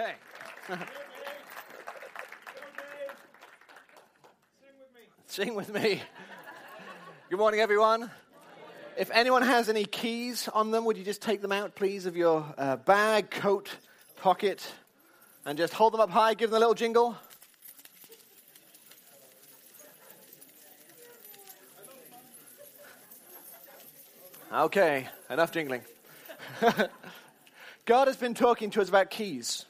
Okay. Sing with me. Sing with me. Good morning, everyone. If anyone has any keys on them, would you just take them out, please, of your uh, bag, coat, pocket, and just hold them up high, give them a little jingle. Okay, enough jingling. God has been talking to us about keys.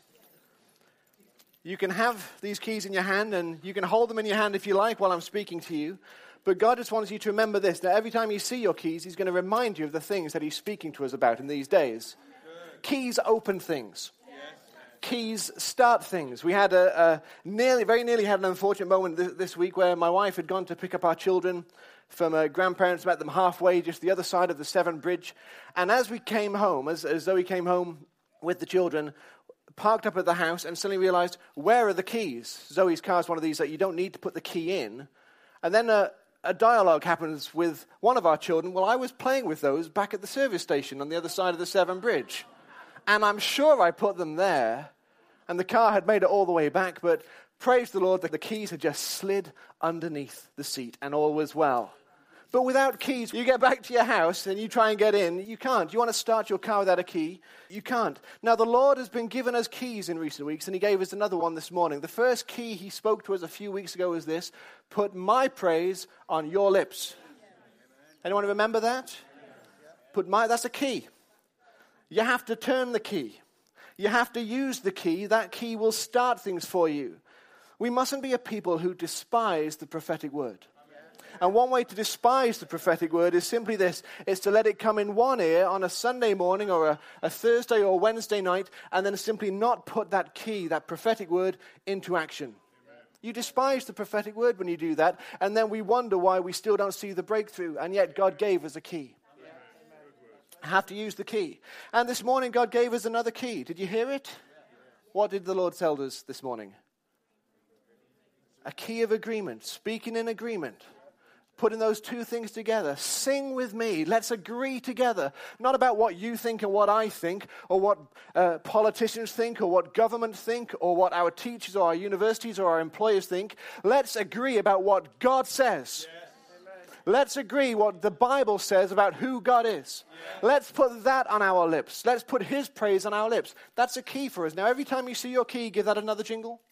You can have these keys in your hand and you can hold them in your hand if you like while I'm speaking to you. But God just wants you to remember this that every time you see your keys, He's going to remind you of the things that He's speaking to us about in these days. Keys open things. Keys start things. We had a, a, nearly, very nearly had an unfortunate moment this, this, week where my wife had gone to pick up our children from her grandparents, met them halfway, just the other side of the Severn Bridge. And as we came home, as, as Zoe came home with the children, parked up at the house and suddenly realized, where are the keys? Zoe's car is one of these that you don't need to put the key in. And then a, a dialogue happens with one of our children. Well, I was playing with those back at the service station on the other side of the Severn Bridge. And I'm sure I put them there. And the car had made it all the way back, but praise the Lord that the keys had just slid underneath the seat and all was well. But without keys, you get back to your house and you try and get in. You can't. You want to start your car without a key? You can't. Now, the Lord has been giving us keys in recent weeks, and He gave us another one this morning. The first key He spoke to us a few weeks ago was this Put my praise on your lips. Anyone remember that? Put my, that's a key. You have to turn the key. You have to use the key. That key will start things for you. We mustn't be a people who despise the prophetic word. And one way to despise the prophetic word is simply this it's to let it come in one ear on a Sunday morning or a, a Thursday or Wednesday night, and then simply not put that key, that prophetic word, into action. You despise the prophetic word when you do that, and then we wonder why we still don't see the breakthrough, and yet God gave us a key. i Have to use the key. And this morning, God gave us another key. Did you hear it? What did the Lord tell us this morning? A key of agreement, speaking in agreement putting those two things together. Sing with me. Let's agree together. Not about what you think and what I think, or what uh, politicians think, or what government think, or what our teachers or our universities or our employers think. Let's agree about what God says. Let's agree what the Bible says about who God is. Let's put that on our lips. Let's put His praise on our lips. That's a key for us. Now, every time you see your key, give that another jingle.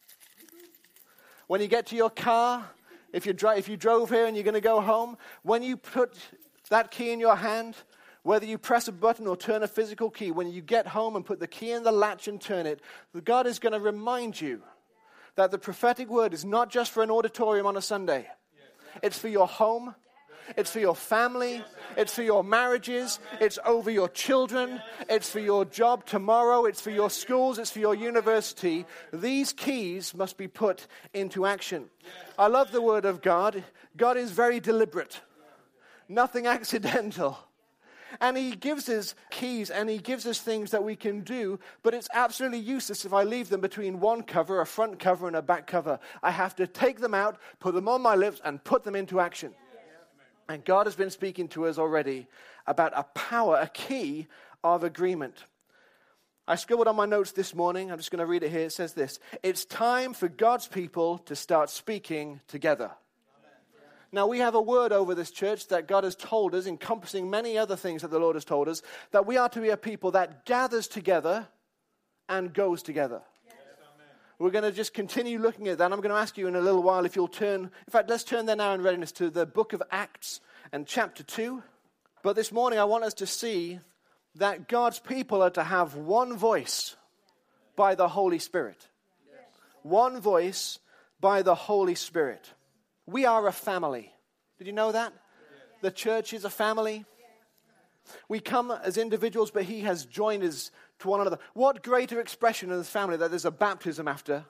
When you get to your car, if you, dri- if you drove here and you're going to go home, when you put that key in your hand, whether you press a button or turn a physical key, when you get home and put the key in the latch and turn it, God is going to remind you that the prophetic word is not just for an auditorium on a Sunday. It's for your home, it's for your family. It's for your marriages. It's over your children. It's for your job tomorrow. It's for your schools. It's for your university. These keys must be put into action. I love the word of God. God is very deliberate, nothing accidental. And he gives us keys and he gives us things that we can do, but it's absolutely useless if I leave them between one cover, a front cover, and a back cover. I have to take them out, put them on my lips, and put them into action. And God has been speaking to us already about a power, a key of agreement. I scribbled on my notes this morning. I'm just going to read it here. It says this It's time for God's people to start speaking together. Now, we have a word over this church that God has told us, encompassing many other things that the Lord has told us, that we are to be a people that gathers together and goes together. We're going to just continue looking at that. I'm going to ask you in a little while if you'll turn, in fact, let's turn there now in readiness to the book of Acts and chapter 2. But this morning, I want us to see that God's people are to have one voice by the Holy Spirit. One voice by the Holy Spirit. We are a family. Did you know that? The church is a family. We come as individuals, but He has joined us to one another. What greater expression of the family that there's a baptism after,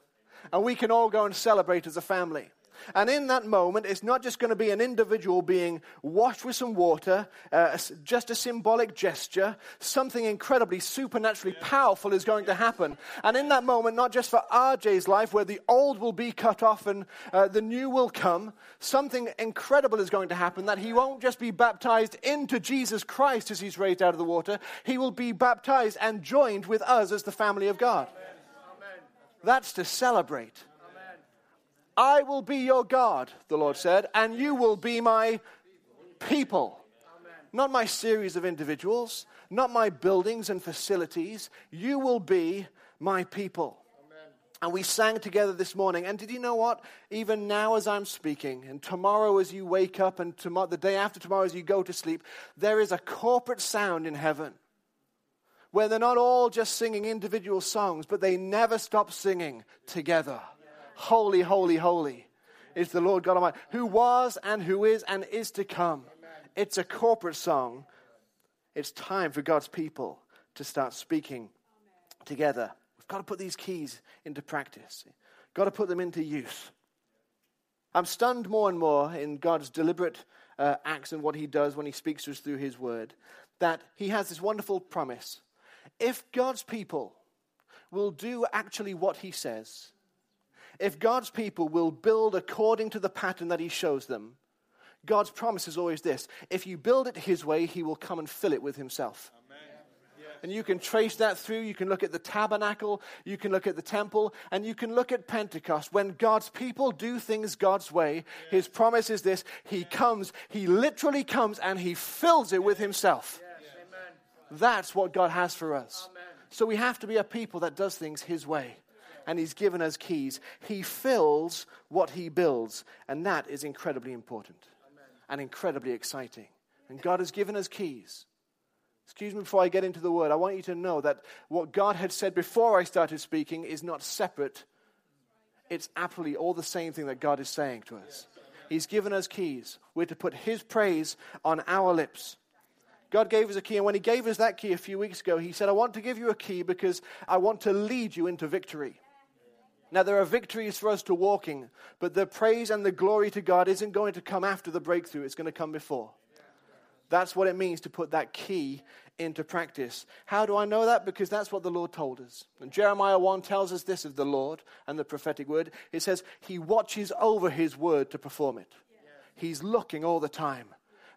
and we can all go and celebrate as a family. And in that moment, it's not just going to be an individual being washed with some water, uh, just a symbolic gesture. Something incredibly supernaturally powerful is going to happen. And in that moment, not just for RJ's life, where the old will be cut off and uh, the new will come, something incredible is going to happen that he won't just be baptized into Jesus Christ as he's raised out of the water, he will be baptized and joined with us as the family of God. Amen. That's to celebrate. I will be your God, the Lord said, and you will be my people. Not my series of individuals, not my buildings and facilities. You will be my people. And we sang together this morning. And did you know what? Even now, as I'm speaking, and tomorrow as you wake up, and tomorrow, the day after tomorrow as you go to sleep, there is a corporate sound in heaven where they're not all just singing individual songs, but they never stop singing together. Holy, holy, holy is the Lord God Almighty, who was and who is and is to come. It's a corporate song. It's time for God's people to start speaking together. We've got to put these keys into practice. Got to put them into use. I'm stunned more and more in God's deliberate uh, acts and what He does when He speaks to us through His Word that He has this wonderful promise. If God's people will do actually what He says, if God's people will build according to the pattern that He shows them, God's promise is always this if you build it His way, He will come and fill it with Himself. And you can trace that through. You can look at the tabernacle, you can look at the temple, and you can look at Pentecost. When God's people do things God's way, His promise is this He comes, He literally comes, and He fills it with Himself. That's what God has for us. So we have to be a people that does things His way. And He's given us keys. He fills what He builds. And that is incredibly important and incredibly exciting. And God has given us keys. Excuse me before I get into the word. I want you to know that what God had said before I started speaking is not separate. It's absolutely all the same thing that God is saying to us. He's given us keys. We're to put His praise on our lips. God gave us a key, and when He gave us that key a few weeks ago, He said, I want to give you a key because I want to lead you into victory. Now, there are victories for us to walking, but the praise and the glory to God isn't going to come after the breakthrough, it's going to come before. That's what it means to put that key into practice. How do I know that? Because that's what the Lord told us. And Jeremiah 1 tells us this of the Lord and the prophetic word. It says, He watches over His word to perform it. He's looking all the time.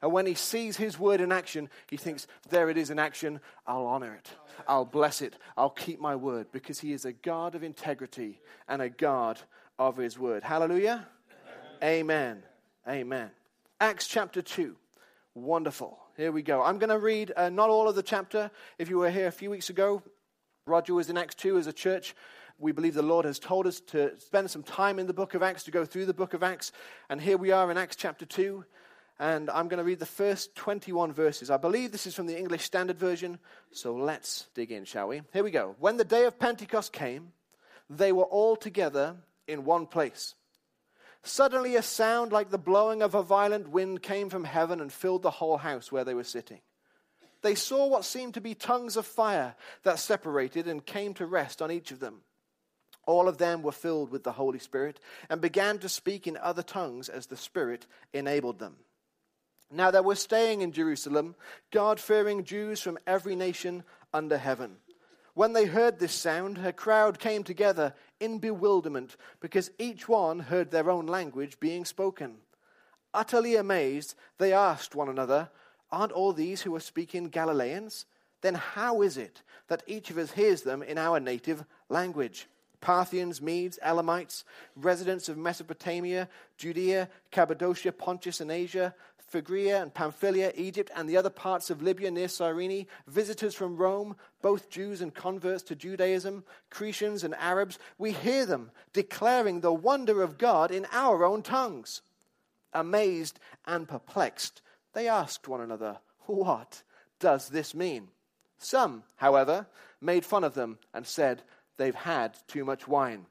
And when he sees his word in action, he thinks, There it is in action. I'll honor it. I'll bless it. I'll keep my word because he is a God of integrity and a God of his word. Hallelujah. Amen. Amen. Acts chapter 2. Wonderful. Here we go. I'm going to read uh, not all of the chapter. If you were here a few weeks ago, Roger was in Acts 2 as a church. We believe the Lord has told us to spend some time in the book of Acts, to go through the book of Acts. And here we are in Acts chapter 2. And I'm going to read the first 21 verses. I believe this is from the English Standard Version. So let's dig in, shall we? Here we go. When the day of Pentecost came, they were all together in one place. Suddenly, a sound like the blowing of a violent wind came from heaven and filled the whole house where they were sitting. They saw what seemed to be tongues of fire that separated and came to rest on each of them. All of them were filled with the Holy Spirit and began to speak in other tongues as the Spirit enabled them. Now there were staying in Jerusalem God fearing Jews from every nation under heaven. When they heard this sound, a crowd came together in bewilderment because each one heard their own language being spoken. Utterly amazed, they asked one another, Aren't all these who are speaking Galileans? Then how is it that each of us hears them in our native language? Parthians, Medes, Elamites, residents of Mesopotamia, Judea, Cappadocia, Pontus, and Asia, Phrygia and Pamphylia, Egypt, and the other parts of Libya near Cyrene, visitors from Rome, both Jews and converts to Judaism, Cretians and Arabs, we hear them declaring the wonder of God in our own tongues. Amazed and perplexed, they asked one another, What does this mean? Some, however, made fun of them and said, They've had too much wine.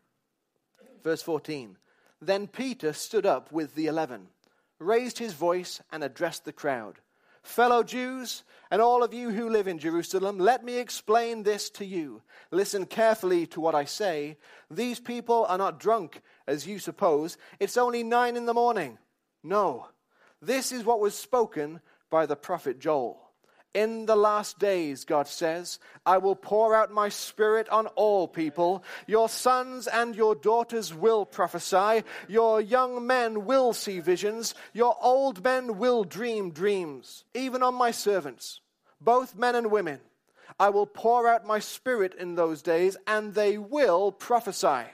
Verse 14 Then Peter stood up with the eleven raised his voice and addressed the crowd. Fellow Jews, and all of you who live in Jerusalem, let me explain this to you. Listen carefully to what I say. These people are not drunk, as you suppose. It's only nine in the morning. No, this is what was spoken by the prophet Joel. In the last days, God says, I will pour out my spirit on all people. Your sons and your daughters will prophesy. Your young men will see visions. Your old men will dream dreams, even on my servants, both men and women. I will pour out my spirit in those days, and they will prophesy.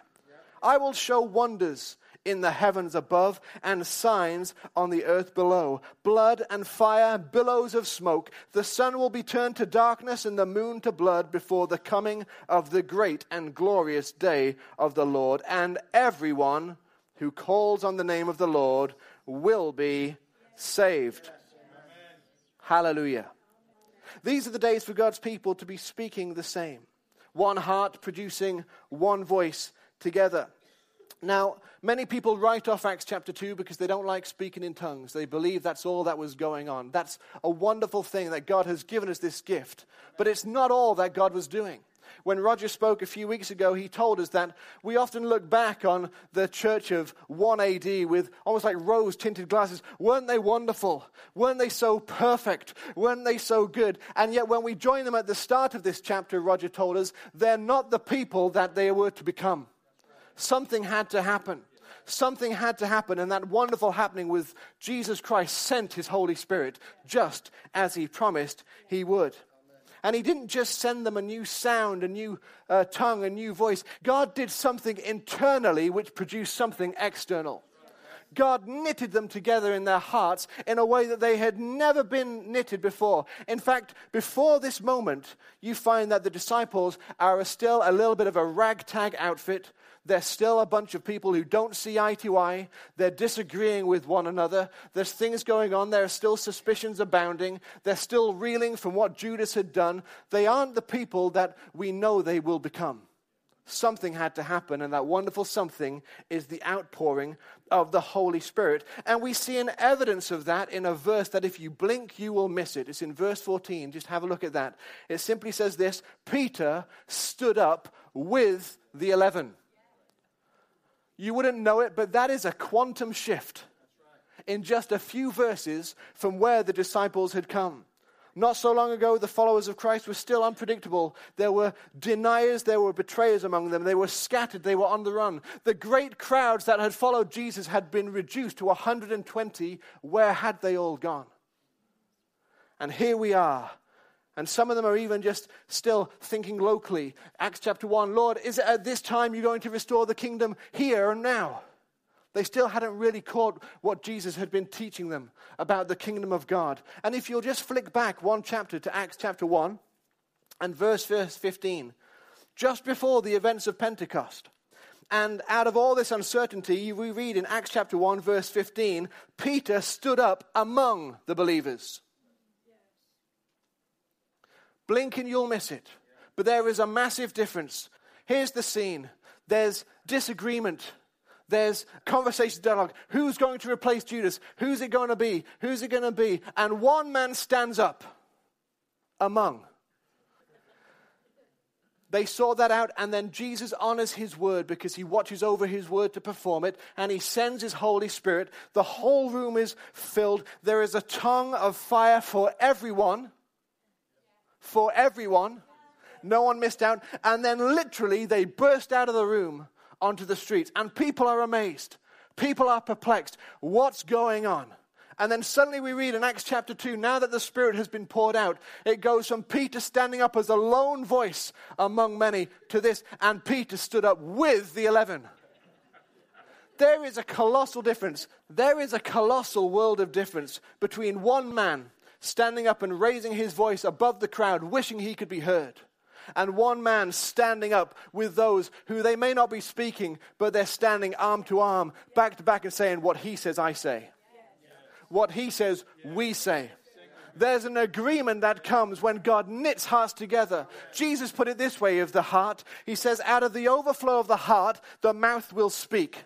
I will show wonders in the heavens above and signs on the earth below blood and fire, billows of smoke. The sun will be turned to darkness and the moon to blood before the coming of the great and glorious day of the Lord. And everyone who calls on the name of the Lord will be saved. Hallelujah. These are the days for God's people to be speaking the same. One heart producing one voice together. Now, many people write off Acts chapter 2 because they don't like speaking in tongues. They believe that's all that was going on. That's a wonderful thing that God has given us this gift. But it's not all that God was doing. When Roger spoke a few weeks ago, he told us that we often look back on the church of 1 AD with almost like rose tinted glasses. Weren't they wonderful? Weren't they so perfect? Weren't they so good? And yet, when we join them at the start of this chapter, Roger told us, they're not the people that they were to become something had to happen. Something had to happen, and that wonderful happening was Jesus Christ sent his Holy Spirit just as he promised he would. And he didn't just send them a new sound, a new uh, tongue, a new voice. God did something internally which produced something external. God knitted them together in their hearts in a way that they had never been knitted before. In fact, before this moment, you find that the disciples are still a little bit of a ragtag outfit. There's still a bunch of people who don't see eye to eye. They're disagreeing with one another. There's things going on. There are still suspicions abounding. They're still reeling from what Judas had done. They aren't the people that we know they will become. Something had to happen, and that wonderful something is the outpouring of the Holy Spirit. And we see an evidence of that in a verse that if you blink, you will miss it. It's in verse 14. Just have a look at that. It simply says this Peter stood up with the eleven. You wouldn't know it, but that is a quantum shift in just a few verses from where the disciples had come. Not so long ago, the followers of Christ were still unpredictable. There were deniers, there were betrayers among them. They were scattered, they were on the run. The great crowds that had followed Jesus had been reduced to 120. Where had they all gone? And here we are, and some of them are even just still thinking locally. Acts chapter 1 Lord, is it at this time you're going to restore the kingdom here and now? They still hadn't really caught what Jesus had been teaching them about the kingdom of God. And if you'll just flick back one chapter to Acts chapter 1 and verse, verse 15, just before the events of Pentecost. And out of all this uncertainty, we read in Acts chapter 1, verse 15, Peter stood up among the believers. Blink and you'll miss it. But there is a massive difference. Here's the scene there's disagreement. There's conversation, dialogue. Who's going to replace Judas? Who's it going to be? Who's it going to be? And one man stands up among. They saw that out, and then Jesus honors his word because he watches over his word to perform it, and he sends his Holy Spirit. The whole room is filled. There is a tongue of fire for everyone for everyone. No one missed out. And then literally they burst out of the room onto the streets. And people are amazed. People are perplexed. What's going on? And then suddenly we read in Acts chapter 2 now that the Spirit has been poured out, it goes from Peter standing up as a lone voice among many to this, and Peter stood up with the eleven. There is a colossal difference. There is a colossal world of difference between one man standing up and raising his voice above the crowd, wishing he could be heard. And one man standing up with those who they may not be speaking, but they're standing arm to arm, back to back, and saying, What he says, I say. What he says, we say. There's an agreement that comes when God knits hearts together. Jesus put it this way of the heart. He says, Out of the overflow of the heart, the mouth will speak.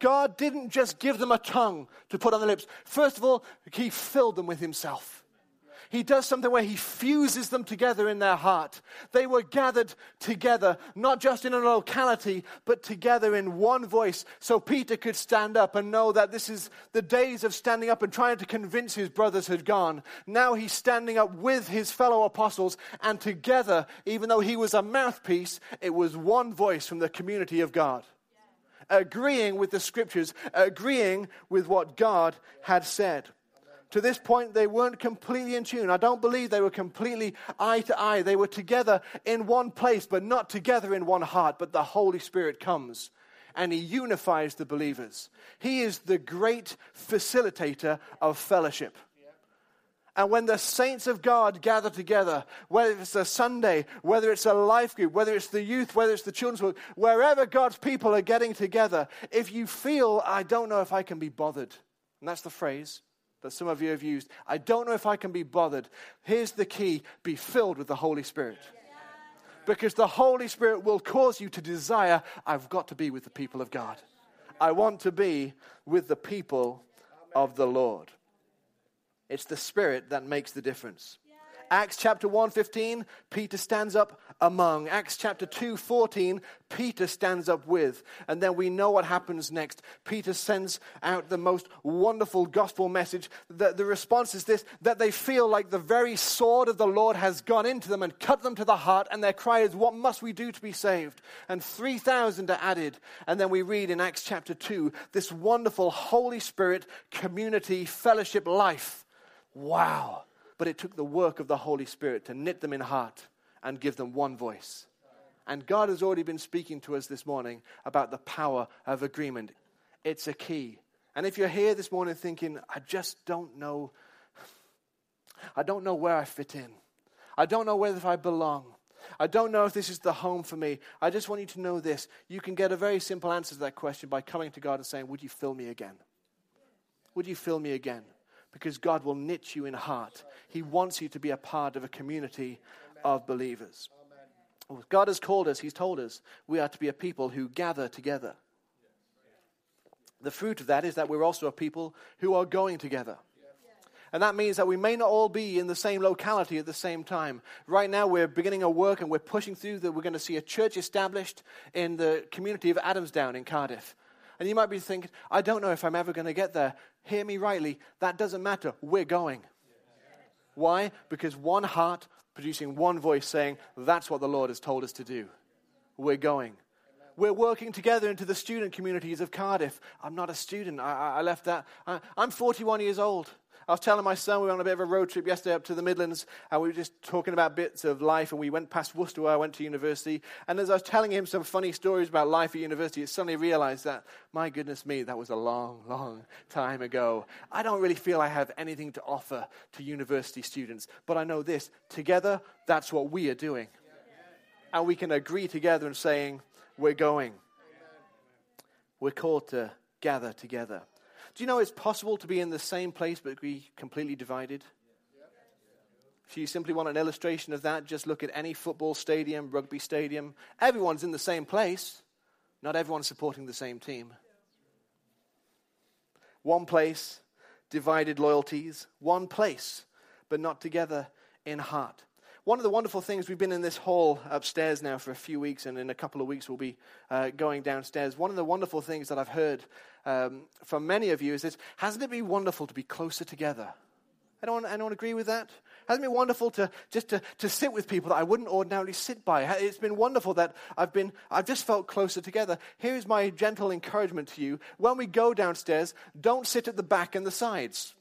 God didn't just give them a tongue to put on their lips. First of all, He filled them with Himself. He does something where He fuses them together in their heart. They were gathered together, not just in a locality, but together in one voice. So Peter could stand up and know that this is the days of standing up and trying to convince his brothers had gone. Now he's standing up with his fellow apostles, and together, even though he was a mouthpiece, it was one voice from the community of God agreeing with the scriptures, agreeing with what God had said. To this point, they weren't completely in tune. I don't believe they were completely eye to eye. They were together in one place, but not together in one heart. But the Holy Spirit comes and He unifies the believers. He is the great facilitator of fellowship. And when the saints of God gather together, whether it's a Sunday, whether it's a life group, whether it's the youth, whether it's the children's work, wherever God's people are getting together, if you feel, I don't know if I can be bothered, and that's the phrase that some of you have used, I don't know if I can be bothered. Here's the key be filled with the Holy Spirit. Because the Holy Spirit will cause you to desire, I've got to be with the people of God. I want to be with the people of the Lord. It's the Spirit that makes the difference. Acts chapter 1:15, Peter stands up among. Acts chapter 2:14, Peter stands up with. And then we know what happens next. Peter sends out the most wonderful gospel message. The, the response is this that they feel like the very sword of the Lord has gone into them and cut them to the heart, and their cry is, What must we do to be saved? And 3,000 are added. And then we read in Acts chapter 2 this wonderful Holy Spirit community fellowship life Wow. But it took the work of the Holy Spirit to knit them in heart and give them one voice. And God has already been speaking to us this morning about the power of agreement. It's a key. And if you're here this morning thinking, I just don't know, I don't know where I fit in, I don't know whether I belong, I don't know if this is the home for me, I just want you to know this. You can get a very simple answer to that question by coming to God and saying, Would you fill me again? Would you fill me again? Because God will knit you in heart. He wants you to be a part of a community of believers. God has called us, He's told us, we are to be a people who gather together. The fruit of that is that we're also a people who are going together. And that means that we may not all be in the same locality at the same time. Right now, we're beginning a work and we're pushing through that we're going to see a church established in the community of Adamsdown in Cardiff. And you might be thinking, I don't know if I'm ever going to get there. Hear me rightly. That doesn't matter. We're going. Why? Because one heart producing one voice saying, That's what the Lord has told us to do. We're going. We're working together into the student communities of Cardiff. I'm not a student. I, I left that. I, I'm 41 years old. I was telling my son we were on a bit of a road trip yesterday up to the Midlands, and we were just talking about bits of life. And we went past Worcester, where I went to university. And as I was telling him some funny stories about life at university, it suddenly realized that, my goodness me, that was a long, long time ago. I don't really feel I have anything to offer to university students, but I know this: together, that's what we are doing, and we can agree together and saying, "We're going." We're called to gather together. Do you know it's possible to be in the same place but be completely divided? If you simply want an illustration of that, just look at any football stadium, rugby stadium. Everyone's in the same place, not everyone's supporting the same team. One place, divided loyalties. One place, but not together in heart. One of the wonderful things, we've been in this hall upstairs now for a few weeks, and in a couple of weeks we'll be uh, going downstairs. One of the wonderful things that I've heard um, from many of you is this hasn't it been wonderful to be closer together? Anyone, anyone agree with that? Hasn't it been wonderful to just to, to sit with people that I wouldn't ordinarily sit by? It's been wonderful that I've been I've just felt closer together. Here's my gentle encouragement to you. When we go downstairs, don't sit at the back and the sides.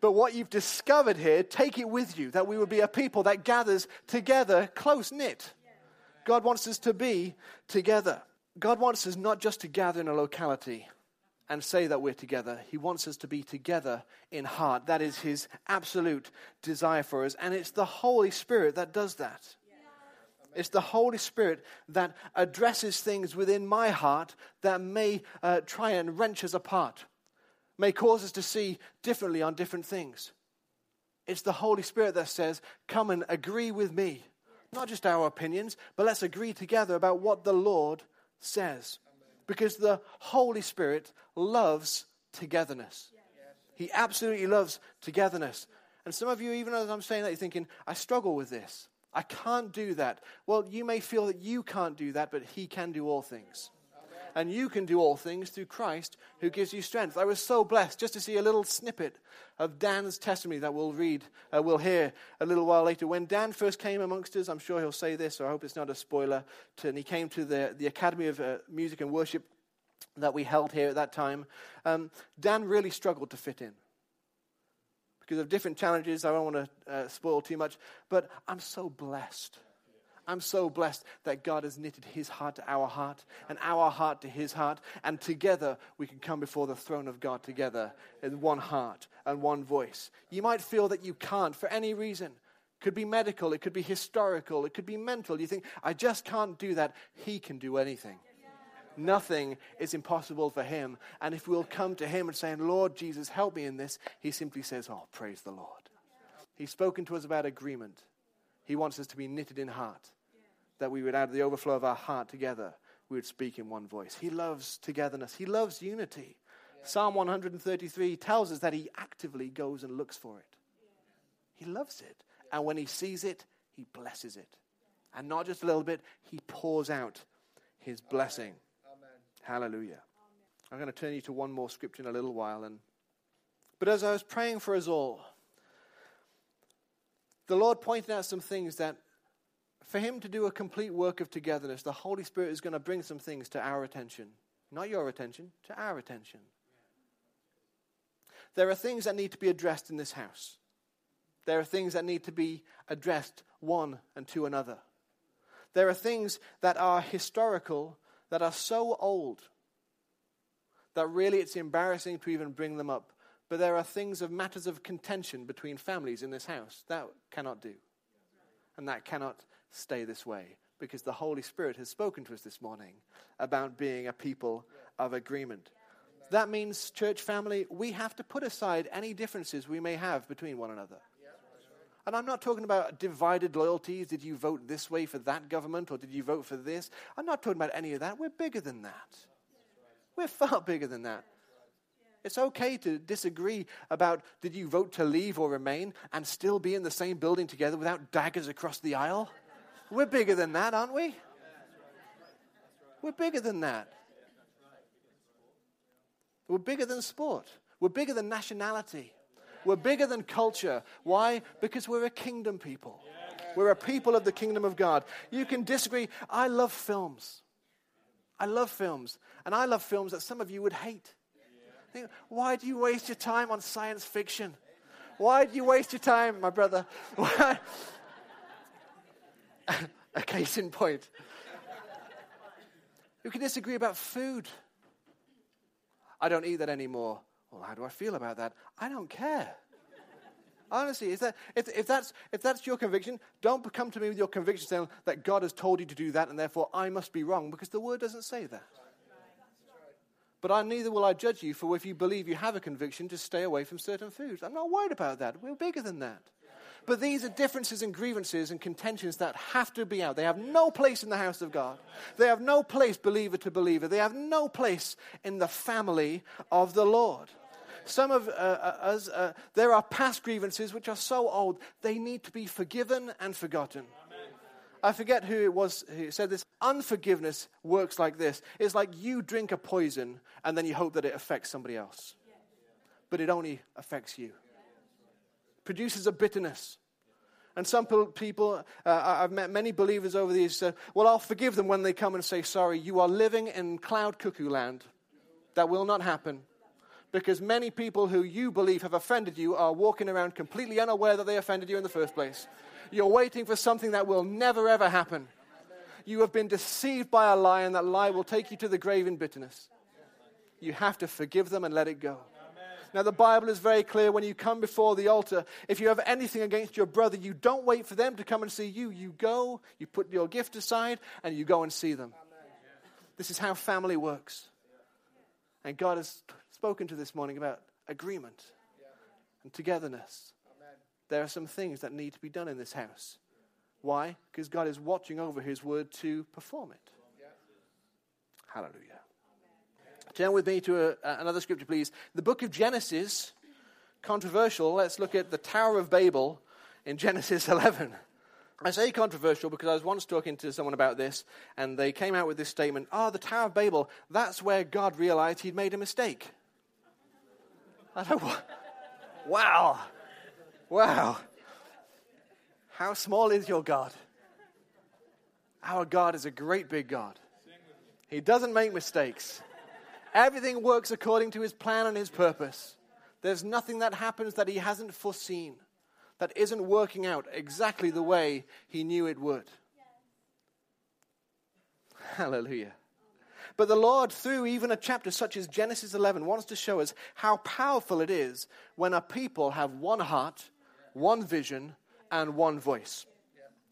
But what you've discovered here, take it with you that we would be a people that gathers together, close knit. God wants us to be together. God wants us not just to gather in a locality and say that we're together. He wants us to be together in heart. That is His absolute desire for us. And it's the Holy Spirit that does that. It's the Holy Spirit that addresses things within my heart that may uh, try and wrench us apart may cause us to see differently on different things. It's the Holy Spirit that says, Come and agree with me. Not just our opinions, but let's agree together about what the Lord says. Because the Holy Spirit loves togetherness. He absolutely loves togetherness. And some of you, even as I'm saying that, you're thinking, I struggle with this. I can't do that. Well, you may feel that you can't do that, but He can do all things and you can do all things through Christ who gives you strength. I was so blessed just to see a little snippet of Dan's testimony that we'll read, uh, we'll hear a little while later. When Dan first came amongst us, I'm sure he'll say this, so I hope it's not a spoiler, to, and he came to the, the Academy of uh, Music and Worship that we held here at that time. Um, Dan really struggled to fit in. because of different challenges. I don't want to uh, spoil too much, but I'm so blessed. I'm so blessed that God has knitted his heart to our heart and our heart to his heart. And together we can come before the throne of God together in one heart and one voice. You might feel that you can't for any reason. Could be medical, it could be historical, it could be mental. You think, I just can't do that. He can do anything. Nothing is impossible for him. And if we'll come to him and say, Lord Jesus, help me in this, he simply says, Oh, praise the Lord. He's spoken to us about agreement. He wants us to be knitted in heart that we would, out of the overflow of our heart together, we would speak in one voice. He loves togetherness, He loves unity. Yeah. Psalm 133 tells us that He actively goes and looks for it. He loves it. And when He sees it, He blesses it. And not just a little bit, He pours out His blessing. Amen. Hallelujah. Amen. I'm going to turn you to one more scripture in a little while. And, but as I was praying for us all, the Lord pointed out some things that for Him to do a complete work of togetherness, the Holy Spirit is going to bring some things to our attention. Not your attention, to our attention. There are things that need to be addressed in this house. There are things that need to be addressed one and to another. There are things that are historical, that are so old, that really it's embarrassing to even bring them up. But there are things of matters of contention between families in this house that cannot do. And that cannot stay this way because the Holy Spirit has spoken to us this morning about being a people of agreement. That means, church family, we have to put aside any differences we may have between one another. And I'm not talking about divided loyalties. Did you vote this way for that government or did you vote for this? I'm not talking about any of that. We're bigger than that. We're far bigger than that. It's okay to disagree about did you vote to leave or remain and still be in the same building together without daggers across the aisle. We're bigger than that, aren't we? We're bigger than that. We're bigger than sport. We're bigger than nationality. We're bigger than culture. Why? Because we're a kingdom people. We're a people of the kingdom of God. You can disagree. I love films. I love films. And I love films that some of you would hate. Why do you waste your time on science fiction? Why do you waste your time, my brother? a case in point. We can disagree about food. I don't eat that anymore. Well, how do I feel about that? I don't care. Honestly, is that, if, if, that's, if that's your conviction, don't come to me with your conviction saying that God has told you to do that and therefore I must be wrong because the word doesn't say that. But I, neither will I judge you for if you believe you have a conviction to stay away from certain foods. I'm not worried about that. We're bigger than that. But these are differences and grievances and contentions that have to be out. They have no place in the house of God. They have no place, believer to believer. They have no place in the family of the Lord. Some of uh, uh, us, uh, there are past grievances which are so old, they need to be forgiven and forgotten. I forget who it was who said this. Unforgiveness works like this it's like you drink a poison and then you hope that it affects somebody else. But it only affects you produces a bitterness. And some people, uh, I've met many believers over these, uh, well, I'll forgive them when they come and say sorry. You are living in cloud cuckoo land. That will not happen. Because many people who you believe have offended you are walking around completely unaware that they offended you in the first place. You're waiting for something that will never ever happen. You have been deceived by a lie, and that lie will take you to the grave in bitterness. You have to forgive them and let it go. Now, the Bible is very clear when you come before the altar, if you have anything against your brother, you don't wait for them to come and see you. You go, you put your gift aside, and you go and see them. This is how family works. And God has spoken to this morning about agreement and togetherness. There are some things that need to be done in this house. Why? Because God is watching over His word to perform it. Hallelujah. Turn with me to a, another scripture, please. The book of Genesis, controversial. Let's look at the Tower of Babel in Genesis 11. I say controversial because I was once talking to someone about this, and they came out with this statement Oh, the Tower of Babel, that's where God realized he'd made a mistake. I don't Wow. Wow. How small is your God? Our God is a great big God. He doesn't make mistakes. Everything works according to his plan and his purpose. There's nothing that happens that he hasn't foreseen, that isn't working out exactly the way he knew it would. Hallelujah. But the Lord, through even a chapter such as Genesis 11, wants to show us how powerful it is when a people have one heart, one vision, and one voice.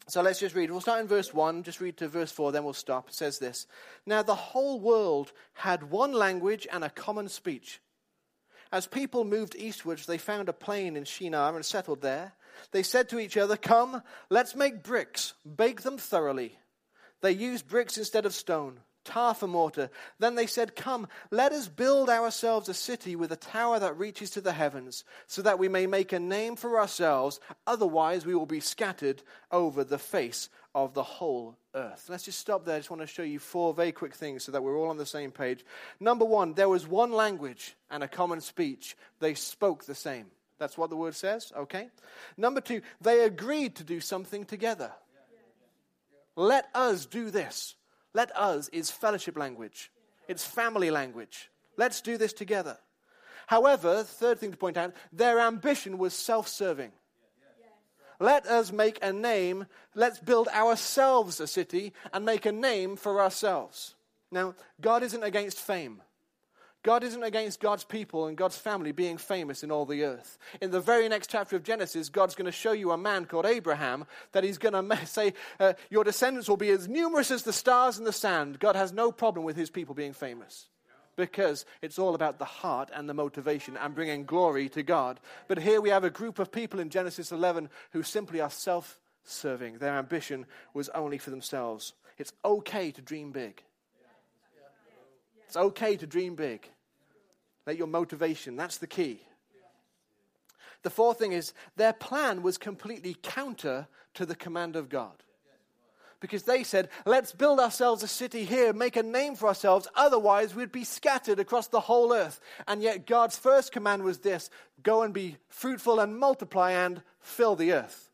So let's just read. We'll start in verse 1, just read to verse 4, then we'll stop. It says this Now the whole world had one language and a common speech. As people moved eastwards, they found a plain in Shinar and settled there. They said to each other, Come, let's make bricks, bake them thoroughly. They used bricks instead of stone tar for mortar. Then they said, Come, let us build ourselves a city with a tower that reaches to the heavens, so that we may make a name for ourselves. Otherwise, we will be scattered over the face of the whole earth. Let's just stop there. I just want to show you four very quick things so that we're all on the same page. Number one, there was one language and a common speech. They spoke the same. That's what the word says, okay? Number two, they agreed to do something together. Let us do this. Let us is fellowship language, it's family language. Let's do this together. However, third thing to point out, their ambition was self serving. Let us make a name, let's build ourselves a city and make a name for ourselves. Now, God isn't against fame. God isn't against God's people and God's family being famous in all the earth. In the very next chapter of Genesis, God's going to show you a man called Abraham that he's going to say, uh, Your descendants will be as numerous as the stars in the sand. God has no problem with his people being famous because it's all about the heart and the motivation and bringing glory to God. But here we have a group of people in Genesis 11 who simply are self serving. Their ambition was only for themselves. It's okay to dream big. It's okay to dream big. Let your motivation, that's the key. The fourth thing is their plan was completely counter to the command of God. Because they said, let's build ourselves a city here, make a name for ourselves, otherwise we'd be scattered across the whole earth. And yet God's first command was this go and be fruitful and multiply and fill the earth.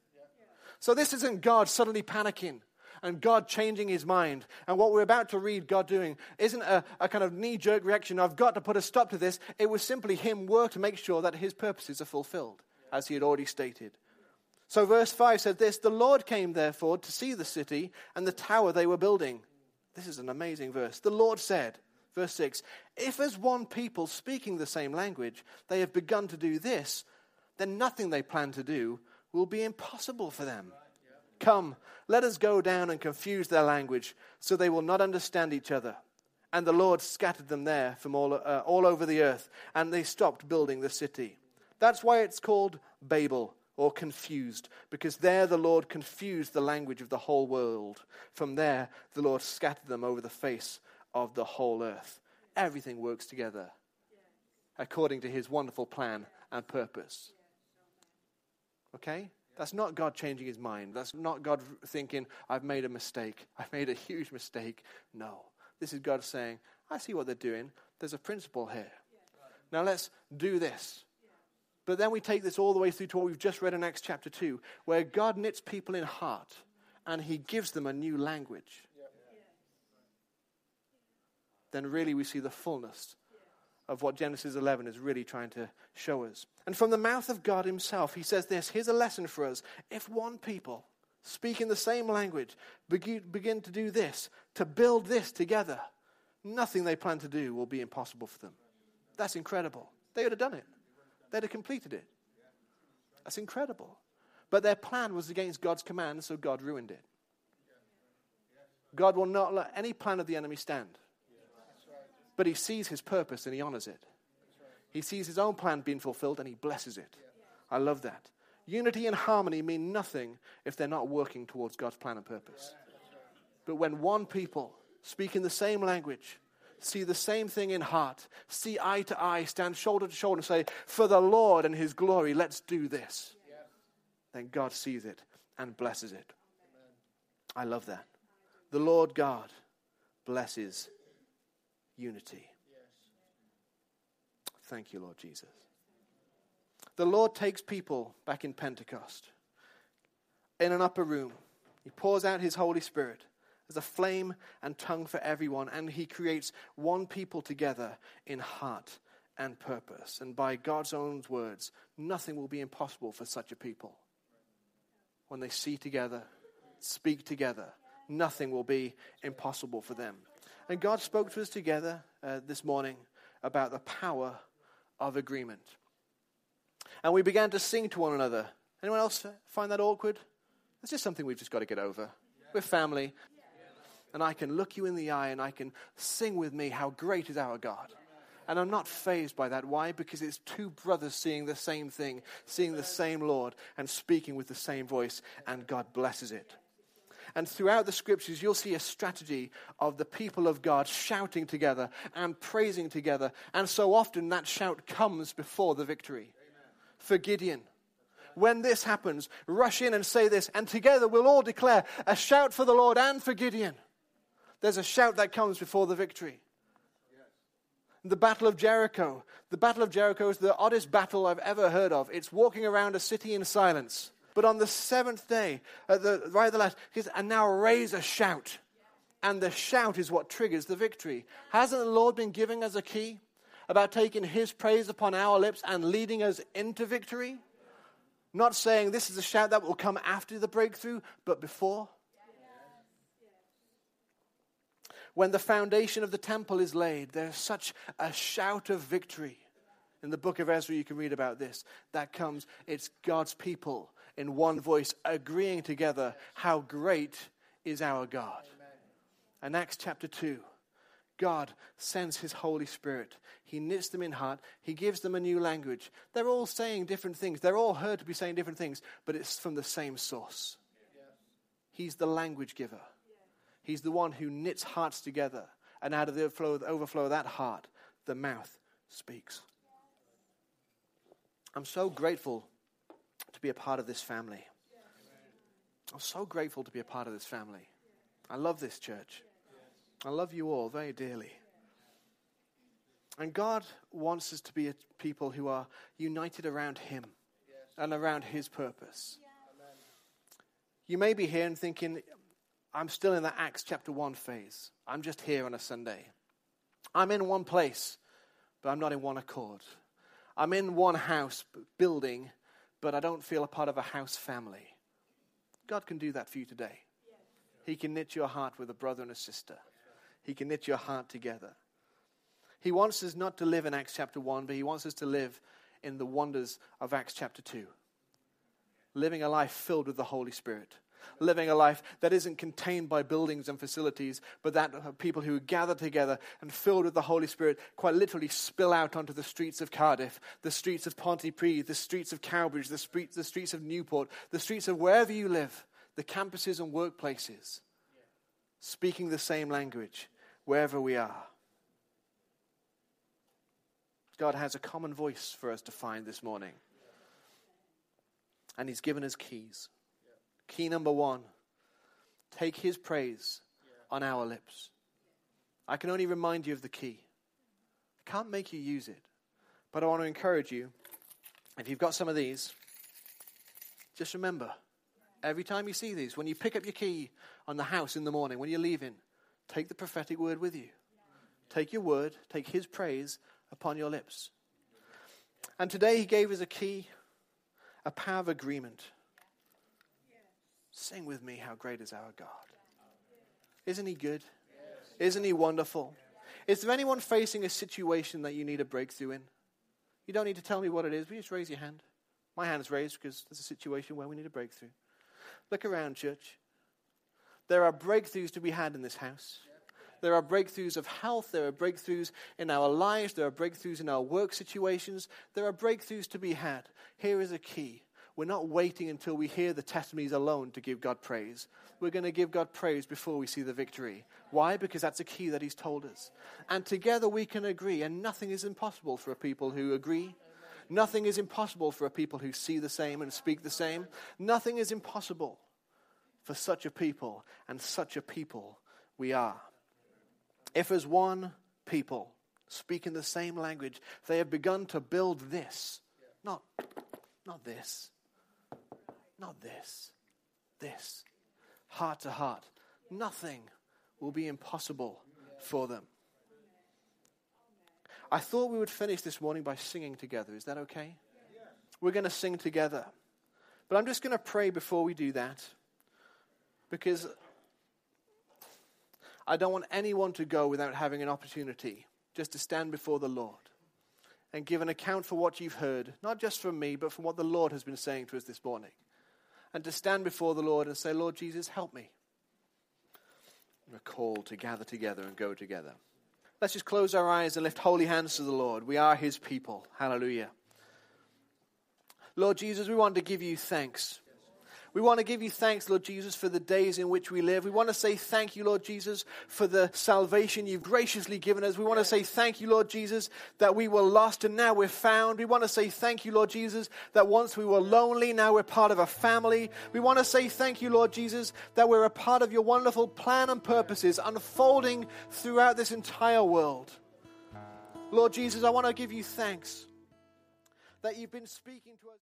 So this isn't God suddenly panicking and God changing his mind. And what we're about to read God doing isn't a, a kind of knee jerk reaction, I've got to put a stop to this. It was simply him work to make sure that his purposes are fulfilled, as he had already stated. So, verse 5 said this The Lord came, therefore, to see the city and the tower they were building. This is an amazing verse. The Lord said, verse 6 If as one people speaking the same language they have begun to do this, then nothing they plan to do will be impossible for them. Come, let us go down and confuse their language, so they will not understand each other. And the Lord scattered them there from all, uh, all over the earth, and they stopped building the city. That's why it's called Babel, or confused, because there the Lord confused the language of the whole world. From there, the Lord scattered them over the face of the whole earth. Everything works together according to his wonderful plan and purpose. Okay? That's not God changing his mind. That's not God thinking, I've made a mistake. I've made a huge mistake. No. This is God saying, I see what they're doing. There's a principle here. Now let's do this. But then we take this all the way through to what we've just read in Acts chapter 2, where God knits people in heart and he gives them a new language. Then really we see the fullness of what Genesis 11 is really trying to show us. And from the mouth of God Himself, He says this here's a lesson for us. If one people speaking the same language begin, to do this, to build this together, nothing they plan to do will be impossible for them. That's incredible. They would have done it, they'd have completed it. That's incredible. But their plan was against God's command, so God ruined it. God will not let any plan of the enemy stand. But he sees his purpose and he honors it. He sees his own plan being fulfilled and he blesses it. I love that. Unity and harmony mean nothing if they're not working towards God's plan and purpose. But when one people speak in the same language, see the same thing in heart, see eye to eye, stand shoulder to shoulder, and say, For the Lord and his glory, let's do this, then God sees it and blesses it. I love that. The Lord God blesses unity. Thank you, Lord Jesus. The Lord takes people back in Pentecost in an upper room. He pours out his Holy Spirit as a flame and tongue for everyone, and he creates one people together in heart and purpose. And by God's own words, nothing will be impossible for such a people. When they see together, speak together, nothing will be impossible for them. And God spoke to us together uh, this morning about the power of agreement. And we began to sing to one another. Anyone else find that awkward? It's just something we've just got to get over. We're family. And I can look you in the eye and I can sing with me how great is our God. And I'm not fazed by that. Why? Because it's two brothers seeing the same thing, seeing the same Lord, and speaking with the same voice, and God blesses it. And throughout the scriptures, you'll see a strategy of the people of God shouting together and praising together. And so often that shout comes before the victory. For Gideon, when this happens, rush in and say this, and together we'll all declare a shout for the Lord and for Gideon. There's a shout that comes before the victory. The Battle of Jericho. The Battle of Jericho is the oddest battle I've ever heard of. It's walking around a city in silence. But on the seventh day, at the, right at the last, he says, and now raise a shout. And the shout is what triggers the victory. Hasn't the Lord been giving us a key about taking his praise upon our lips and leading us into victory? Not saying this is a shout that will come after the breakthrough, but before. When the foundation of the temple is laid, there's such a shout of victory. In the book of Ezra, you can read about this. That comes, it's God's people in one voice agreeing together how great is our God. Amen. And Acts chapter 2, God sends his Holy Spirit. He knits them in heart. He gives them a new language. They're all saying different things. They're all heard to be saying different things, but it's from the same source. He's the language giver. He's the one who knits hearts together. And out of the overflow, the overflow of that heart, the mouth speaks. I'm so grateful be a part of this family. I'm so grateful to be a part of this family. I love this church. I love you all very dearly. And God wants us to be a people who are united around Him and around His purpose. You may be here and thinking, I'm still in the Acts chapter 1 phase. I'm just here on a Sunday. I'm in one place, but I'm not in one accord. I'm in one house building, but I don't feel a part of a house family. God can do that for you today. He can knit your heart with a brother and a sister. He can knit your heart together. He wants us not to live in Acts chapter 1, but He wants us to live in the wonders of Acts chapter 2. Living a life filled with the Holy Spirit living a life that isn't contained by buildings and facilities, but that people who gather together and filled with the Holy Spirit quite literally spill out onto the streets of Cardiff, the streets of Pontypridd, the streets of Cowbridge, the, the streets of Newport, the streets of wherever you live, the campuses and workplaces, speaking the same language wherever we are. God has a common voice for us to find this morning. And He's given us keys. Key number one take his praise on our lips. I can only remind you of the key. I can't make you use it. But I want to encourage you if you've got some of these, just remember every time you see these, when you pick up your key on the house in the morning, when you're leaving, take the prophetic word with you. Take your word, take his praise upon your lips. And today he gave us a key, a power of agreement. Sing with me, How Great is Our God. Isn't He good? Isn't He wonderful? Is there anyone facing a situation that you need a breakthrough in? You don't need to tell me what it is, but just raise your hand. My hand is raised because there's a situation where we need a breakthrough. Look around, church. There are breakthroughs to be had in this house. There are breakthroughs of health. There are breakthroughs in our lives. There are breakthroughs in our work situations. There are breakthroughs to be had. Here is a key we're not waiting until we hear the testimonies alone to give God praise. We're going to give God praise before we see the victory. Why? Because that's a key that He's told us. And together we can agree, and nothing is impossible for a people who agree. Nothing is impossible for a people who see the same and speak the same. Nothing is impossible for such a people, and such a people we are. If, as one people, speaking the same language, they have begun to build this, not, not this, not this. This. Heart to heart. Nothing will be impossible for them. I thought we would finish this morning by singing together. Is that okay? We're going to sing together. But I'm just going to pray before we do that because I don't want anyone to go without having an opportunity just to stand before the Lord and give an account for what you've heard, not just from me, but from what the Lord has been saying to us this morning. And to stand before the Lord and say, Lord Jesus, help me. We're called to gather together and go together. Let's just close our eyes and lift holy hands to the Lord. We are his people. Hallelujah. Lord Jesus, we want to give you thanks. We want to give you thanks, Lord Jesus, for the days in which we live. We want to say thank you, Lord Jesus, for the salvation you've graciously given us. We want to say thank you, Lord Jesus, that we were lost and now we're found. We want to say thank you, Lord Jesus, that once we were lonely, now we're part of a family. We want to say thank you, Lord Jesus, that we're a part of your wonderful plan and purposes unfolding throughout this entire world. Lord Jesus, I want to give you thanks that you've been speaking to us.